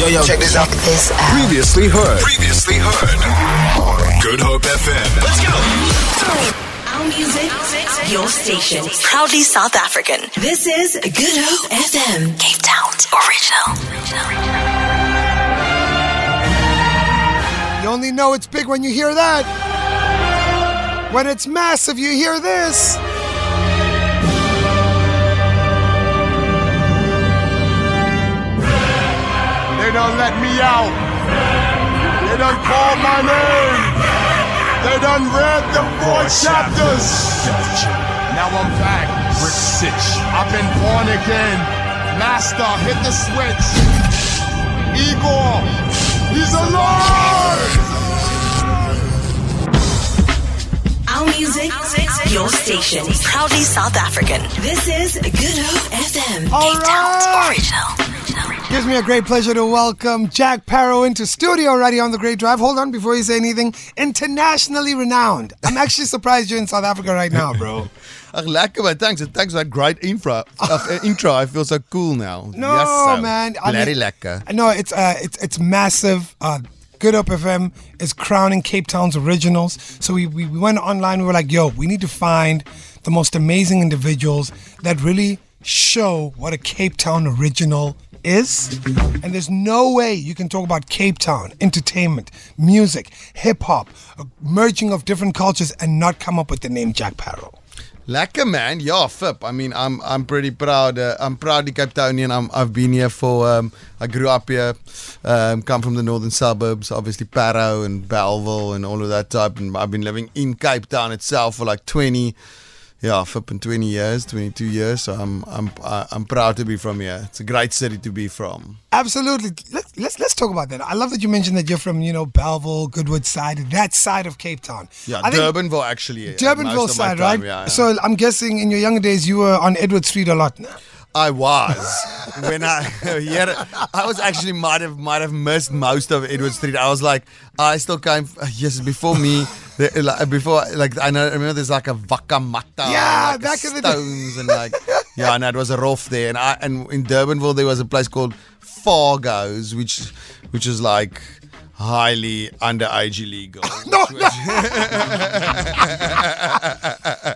Yo, yo, check this out. This out. Previously heard. Previously heard. Good Hope FM. Let's go. Our music, your station. Proudly South African. This is Good Hope FM, Cape Town's original. You only know it's big when you hear that. When it's massive, you hear this. They don't let me out. They don't call my name. They done read the four chapters. Now I'm back. Rick Sitch. I've been born again. Master, hit the switch. Igor, he's alive. Our music, your station. Proudly South African. This is Good Hope FM, All Cape Town's original. Gives me a great pleasure to welcome Jack Parow into studio already on the Great Drive. Hold on before you say anything. Internationally renowned. I'm actually surprised you're in South Africa right now, bro. Ag lekker man, thanks. Thanks for that great infra, uh, intro. I feel so cool now. No, Yes, so. man. I Bloody mean- lekker. No, it's uh, it's it's massive. Uh, Good Hope FM is crowning Cape Town's originals. So we, we, we went online. We were like, yo, we need to find the most amazing individuals that really show what a Cape Town original is. And there's no way you can talk about Cape Town, entertainment, music, hip hop, merging of different cultures and not come up with the name Jack Parow. Lekker man. Ja, Fip. I mean, I'm I'm pretty proud. Uh, I'm proudly Cape Townian. I'm, I've been here for. Um, I grew up here. Um, come from the northern suburbs, obviously Parow and Belleville and all of that type. And I've been living in Cape Town itself for like 20. Yeah, flipping 20 years, 22 years. So I'm I'm I'm proud to be from here. It's a great city to be from. Absolutely. Let's, let's let's talk about that. I love that you mentioned that you're from, you know, Belleville, Goodwood side, that side of Cape Town. Yeah, I Durbanville actually. Durbanville most of my side, time, right? Yeah, yeah. So I'm guessing in your younger days you were on Edward Street a lot. I was when I yeah, I was actually might have might have missed most of Edward Street. I was like, I still came yes before me. the- like, Before, like I know, I remember there's like a Vakamata, Yeah, like back in the stones and like yeah, and it was a rough there. And I and in Durbanville there was a place called Fargo's, which which was like highly underage illegal. No, no.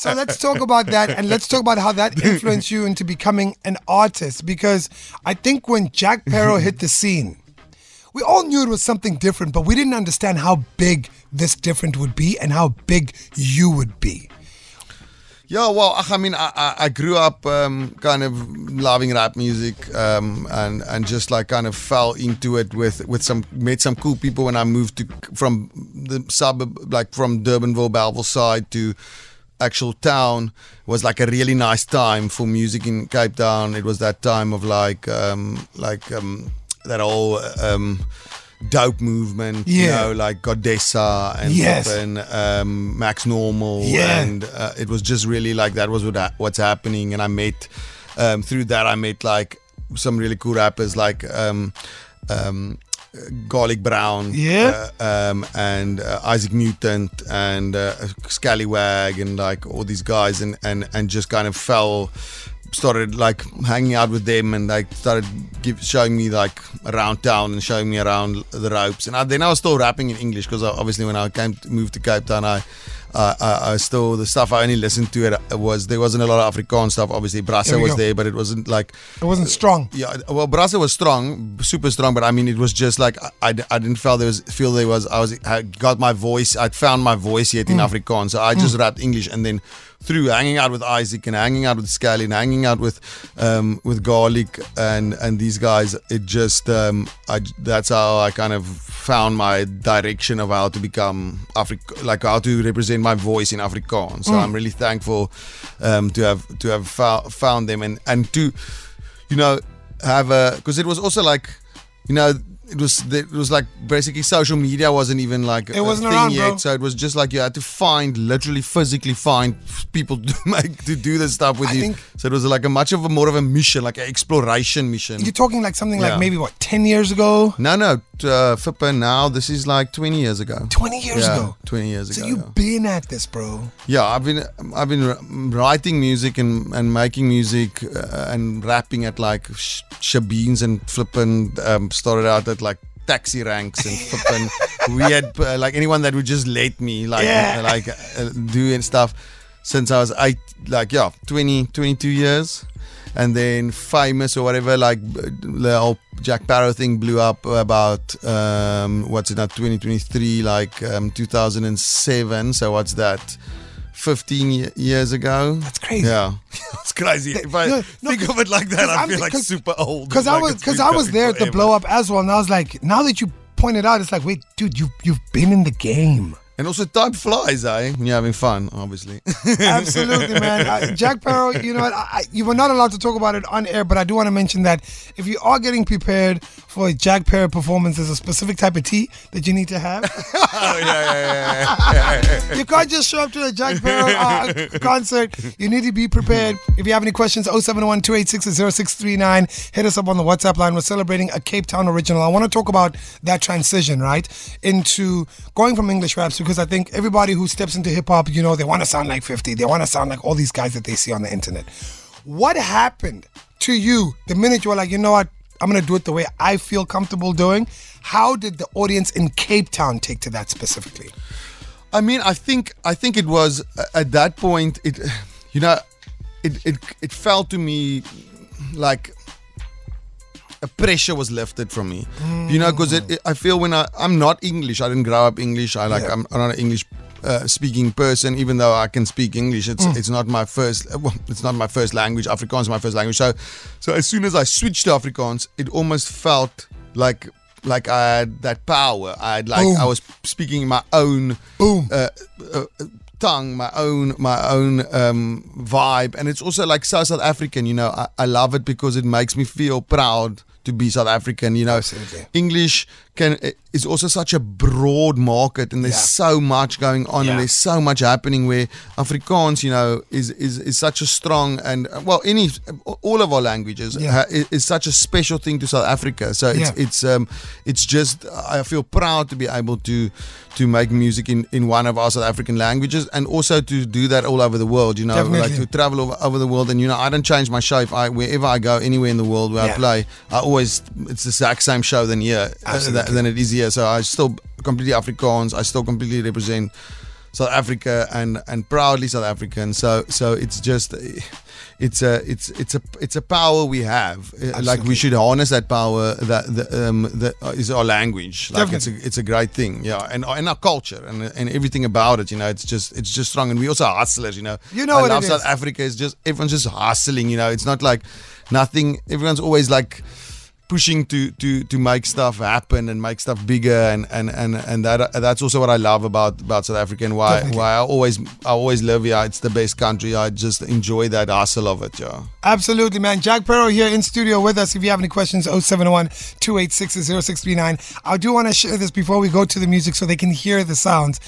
so let's talk about that and let's talk about how that influenced you into becoming an artist because I think when Jack Parow hit the scene, we all knew it was something different, but we didn't understand how big this different would be and how big you would be. Yeah, well, I mean, I, I, grew up um, kind of loving rap music um, and and just like kind of fell into it with with some met some cool people when I moved to from the suburb like from Durbanville, Belleville side to actual town was like a really nice time for music in Cape Town. It was that time of like um, like um, that whole um, dope movement, you know, like Godessa and Yes. and um, Max Normal Yeah. and uh, it was just really like that was what ha- what's happening and i met um, through that i met like some really cool rappers like um, um, garlic brown Yeah. uh, um, and uh, isaac mutant and uh, scallywag and like all these guys and, and and just kind of fell started like hanging out with them and like started give, showing me like around town and showing me around the ropes and I, then I was still rapping in English because obviously when I came to move to Cape Town I uh, I, I still the stuff I only listened to it uh, was there wasn't a lot of Afrikaans stuff obviously we was go. there but it wasn't like It wasn't strong. yeah, well, Brasa was strong, super strong, but I mean, it was just like I, I, I didn't feel there was feel there was I was I got my voice. I'd found my voice yet in hmm. Afrikaans, so I just hmm. rapped English, and then through hanging out with Isaac and hanging out with Scally and hanging out with um, with Garlic and and these guys, it just um, I that's how I kind of found my direction of how to become Africa, like how to represent my voice in Afrikaans. So I'm really thankful um, to have to have fou- found them and and to you know have a because it was also like you know it was it was like basically social media wasn't even like It a wasn't thing around, yet. bro. So it was just like you had to find literally physically find people to make to do this stuff with I you. so it was like a much of a more of a mission, like an exploration mission. You're talking like something like maybe what, 10 years ago? no, no, uh, Fippa. Now this is like twenty years ago. 20 years yeah, ago. Twenty years ago. So you've yeah. been at this, bro. Yeah, I've been I've been writing music and, and making music uh, and rapping at like sh- shebeens and flipping. Um, started out at like taxi ranks and flipping weird uh, like anyone that would just let me like Yeah. like uh, do and stuff since I was eight like yeah 20 22 years. And then famous or whatever like the whole Jack Parow thing blew up about um, what's it now 2023 like um, 2007 so what's that 15 years ago That's crazy. yeah it's crazy if I No, no, think of it like that I I'm- feel like 'cause- super old Because I was because I was there at the blow up as well, and I was like, now that you pointed out, it's like, wait, dude, you you've been in the game. And also time flies eh when you're having fun obviously Absolutely, man. Uh, Jack Parow, you know what? I, you were not allowed to talk about it on air, but I do want to mention that if you are getting prepared for a Jack Parow performance, there's a specific type of tea that you need to have. oh yeah yeah yeah, you can't just show up to a Jack Parow uh, concert. You need to be prepared. If you have any questions, 0701 286 0639, hit us up on the WhatsApp line. We're celebrating a Cape Town original. I want to talk about that transition, right? Into going from English raps because I think everybody who steps into hip hop, you know, they want to sound like 50. They want to sound like all these guys that they see on the internet. What happened to you the minute you were like, you know what? I'm going to do it the way I feel comfortable doing. How did the audience in Cape Town take to that specifically? I mean, I think I think it was at that point. It, you know, it it it felt to me like pressure was lifted from me. You know, because I feel when I I'm not English. I didn't grow up English. I like Yeah. I'm, I'm not an English. Uh, speaking person, even though I can speak English, it's it's not my first. Well, it's not my first language. Afrikaans is my first language. So, so as soon as I switched to Afrikaans, it almost felt like like I had that power. I had like Boom. I was speaking my own Boom. uh, uh, tongue, my own my own um, vibe, and it's also like so South African. You know, I, I love it because it makes me feel proud to be South African. You know, Absolutely. English can is also such a broad market, and there's Yeah. so much going on, Yeah. and there's so much happening. Where Afrikaans, you know, is is, is such a strong and uh, well, any all of our languages Yeah. is, is such a special thing to South Africa. So it's it's um it's just I feel proud to be able to to make music in in one of our South African languages and also to do that all over the world. You know, Definitely. like to travel over, over the world and you know I don't change my show if I wherever I go anywhere in the world where. I play I always it's the exact same show than here uh, Absolutely. Than, it is here. So I still completely Afrikaans. I still completely represent. South Africa and and proudly South African. So so it's just it's a it's it's a it's a power we have. Uh, Like we should harness that power that the, um that uh, is our language. Like it's a it's a great thing. Yeah, and and our culture and and everything about it. You know, it's just it's just strong. And we also are hustlers. You know, You know I what love it South. Africa. Is just everyone's just hustling. You know, it's not like nothing. Everyone's always like pushing to to to make stuff happen and make stuff bigger and and and and that that's also what I love about about South Africa and why Definitely. why I always I always live here. It's the best country. I just enjoy that hustle of it. Yeah. Absolutely, man. Jack Parow here in studio with us. If you have any questions, 071 286 0639. I do want to share this before we go to the music so they can hear the sounds.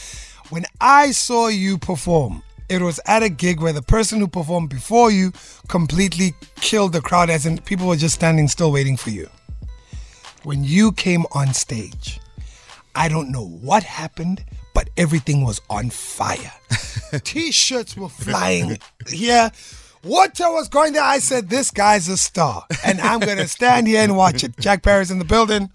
When I saw you perform, it was at a gig where the person who performed before you completely killed the crowd, as in people were just standing still waiting for you. When you came on stage, I don't know what happened, but everything was on fire. T-shirts were flying. Yeah. Water was going there. I said, this guy's a star. And I'm going to stand here and watch it. Jack Parow's in the building.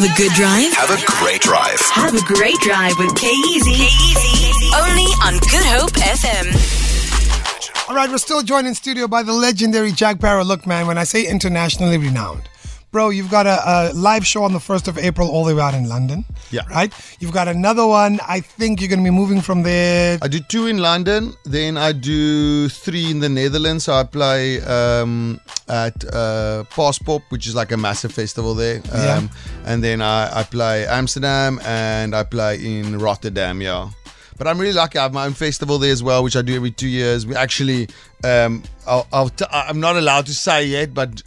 Have a good drive. Have a great drive. Have a great drive with Kyeezi. Kyeezi. Only on Good Hope FM. All right, we're still joined in studio by the legendary Jack Parow. Look, man, when I say internationally renowned, bro, you've got a, a live show on the 1st of April all the way out in London. Yeah. Right? You've got another one. I think you're going to be moving from there. I do two in London, then I do three in the Netherlands. So I play um, at uh, Paaspop, which is like a massive festival there. Um, Yeah. And then I, I play Amsterdam and I play in Rotterdam, yeah. But I'm really lucky. I have my own festival there as well, which I do every two years. We actually, um, I'll, I'll t- I'm not allowed to say yet, but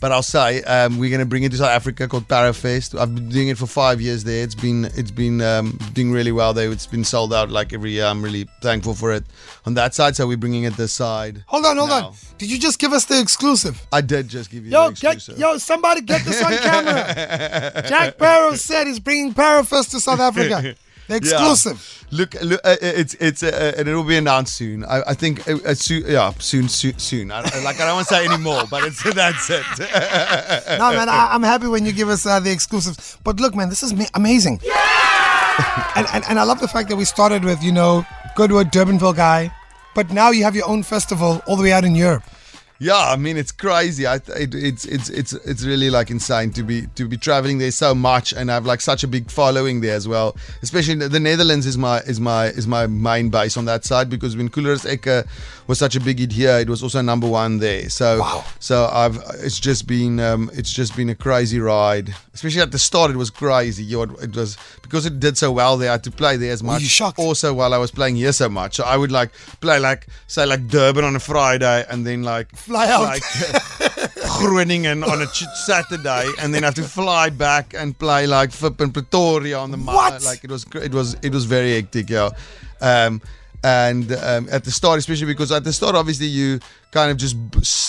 but I'll say um, we're going to bring it to South Africa called Parafest. I've been doing it for five years there. It's been it's been um, doing really well there. It's been sold out like every year. I'm really thankful for it on that side. So we're bringing it this side. Hold on, hold now. on. Did you just give us the exclusive? I did just give you Yo, the get, yo, somebody get this on camera. Jack Parow said he's bringing Parafest to South Africa. The exclusive. Look, look, uh, it's it's uh, and it will be announced soon. I, I think uh, uh, soon, yeah, soon, soon, soon. I, like I don't want to say anymore, but it's that's it. No, man, I, I'm happy when you give us uh, the exclusives. But look, man, this is ma- amazing. and, and, and I love the fact that we started with, you know, Goodwood, Durbanville guy, but now you have your own festival all the way out in Europe. Yeah, I mean it's crazy. I it, it's it's it's it's really like insane to be to be traveling there so much and have like such a big following there as well. Especially the the Netherlands is my is my is my main base on that side because when Cooler as Ekke was such a big hit here, it was also number one there. So so I've it's just been um, it's just been a crazy ride. Especially at the start, it was crazy. You know, it was because it did so well there. I had to play there as much. you shocked? Also, while I was playing here so much, so I would like play like say like Durban on a Friday and then like Fly out. like Groningen on a Saturday, and then have to fly back and play like Fip and Pretoria on the What? Like it was, it was, it was very hectic, yeah. Um, and um, at the start, especially because at the start, obviously you kind of just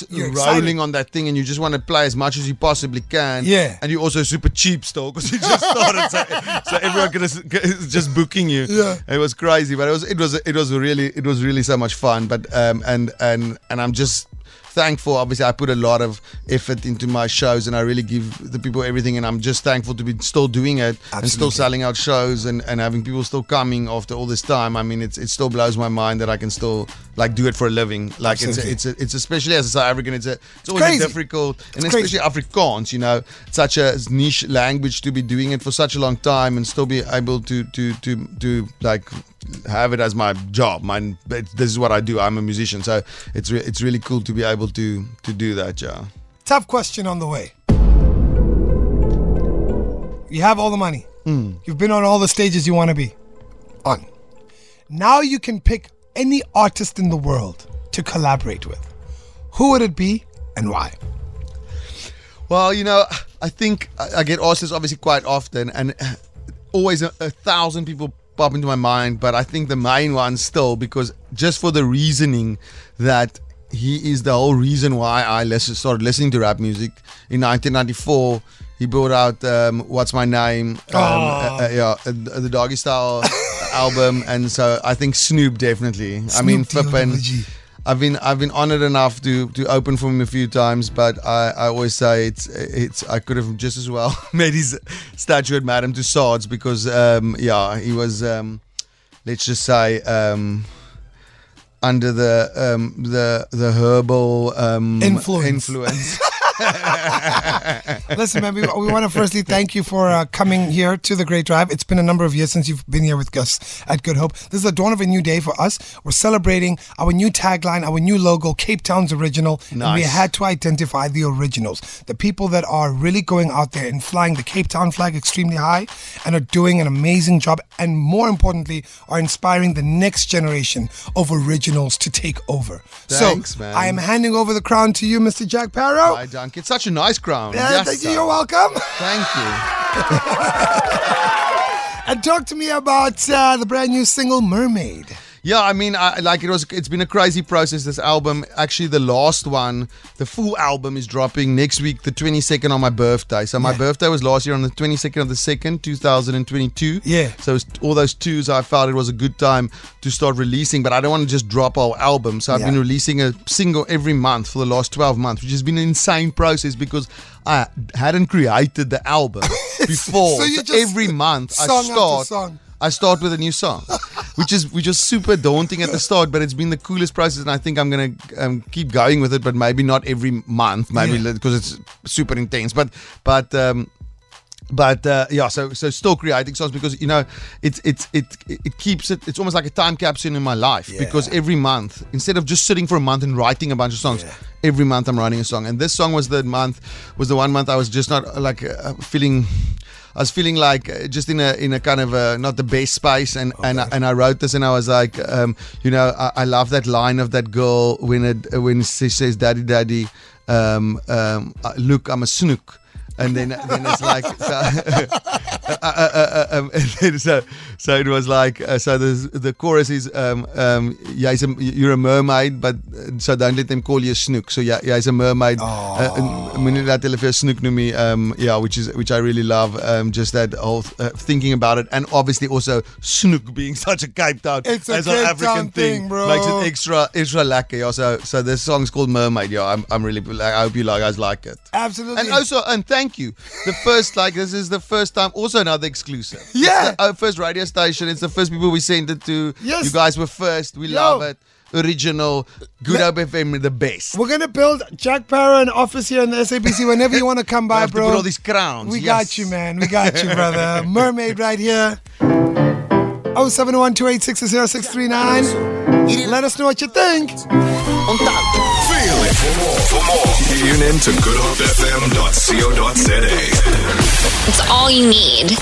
You're rolling excited. on that thing, and you just want to play as much as you possibly can. Yeah. And you're also super cheap still because you just started, so, so everyone could is just booking you. Yeah. It was crazy, but it was it was it was really it was really so much fun. But um and and and I'm just thankful. Obviously, I put a lot of effort into my shows, and I really give the people everything. And I'm just thankful to be still doing it and still selling out shows and, and having people still coming after all this time. I mean, it's it still blows my mind that I can still like do it for a living. Like Absolutely. it's a, it's a, it's especially as a South African, it's a it's always crazy. difficult and It's crazy. especially Afrikaans. You know, such a niche language to be doing it for such a long time and still be able to to to to like have it as my job. My this is what I do. I'm a musician, so it's re- it's really cool to be able to to do that. Yeah. Tough question on the way. You have all the money. Hmm. You've been on all the stages you want to be on. Now you can pick any artist in the world to collaborate with. Who would it be and why? Well, you know, I think I I get asked this obviously quite often, and always a, a thousand people pop into my mind. But I think the main one still, because just for the reasoning that he is the whole reason why I listen, started listening to rap music in 1994. He brought out um, "What's My Name," um, uh, uh, yeah, uh, the Doggy Style album, and so I think Snoop definitely. I mean, Snoop flipping. G. I've been I've been honored enough to to open for him a few times, but I, I always say it's it's I could have just as well made his statue at Madame Tussauds because um, yeah he was um, let's just say um, under the um, the the herbal um, Influence. influence. Listen, man, we, we want to firstly thank you for uh, coming here to the Great Drive. It's been a number of years since you've been here with us at Good Hope. This is the dawn of a new day for us. We're celebrating our new tagline, our new logo, Cape Town's original. And we had to identify the originals, the people that are really going out there and flying the Cape Town flag extremely high and are doing an amazing job. And more importantly, are inspiring the next generation of originals to take over. Thanks, so man. I am handing over the crown to you, Mr. Jack Parow. Hi, Dunk. It's such a nice crown. Yeah, Yes, thank you. sir. You're welcome. Thank you. And talk to me about uh, the brand new single "Mermaid." Yeah, I mean, I, like it was. It's been a crazy process. This album, actually, the last one, the full album, is dropping next week, the twenty second, on my birthday. So my Yeah. birthday was last year on the twenty second of the second, two thousand and twenty two. Yeah. So all those twos, I felt it was a good time to start releasing. But I don't want to just drop our album. So I've Yeah. been releasing a single every month for the last twelve months, which has been an insane process because I hadn't created the album before. So you so just- every month I start. song. I start with a new song, which is which is super daunting at the start, but it's been the coolest process, and I think I'm gonna um, keep going with it, but maybe not every month, maybe Yeah. because it's super intense. But but um, but uh, yeah, so so still creating songs because you know it's it's it it keeps it. It's almost like a time capsule in my life because every month, instead of just sitting for a month and writing a bunch of songs, every month I'm writing a song. And this song was the month was the one month I was just not like uh, feeling. I was feeling like uh, just in a in a kind of a, not the best space, and and I, and I wrote this, and I was like, um, you know, I, I love that line of that girl when it when she says "daddy, daddy." um, um, uh, "Look, I'm a snook." And then, then it's like so, uh, uh, uh, um, so, so it was like uh, so the the chorus is um, um, jy's a, you're a mermaid but uh, so don't let them call you a snook. So yeah jy's a mermaid. Uh, en moenie dat hulle vir jou noem nie um, yeah which is which I really love um, just that whole uh, thinking about it. And obviously also snook being such a Cape Town It's a as an African thing, bro. makes it extra extra yeah. So so this song's called Mermaid yeah. I'm, I'm really I hope you like guys like it. Absolutely. and also, and thank you. The first, like, this is the first time, also another exclusive. Yeah. our uh, first radio station. It's the first people we sent it to. Yes. You guys were first. We Yo. love it. Original. Good Hope FM, the best. We're gonna build Jack Parow an office here in the SABC whenever you want to come by, bro. put all these crowns. We yes. got you, man. We got you, brother. Mermaid right here. 071 286 0639. Let us know what you think. Feel it for more. For more, tune in to goodhopefm.co.za. It's all you need.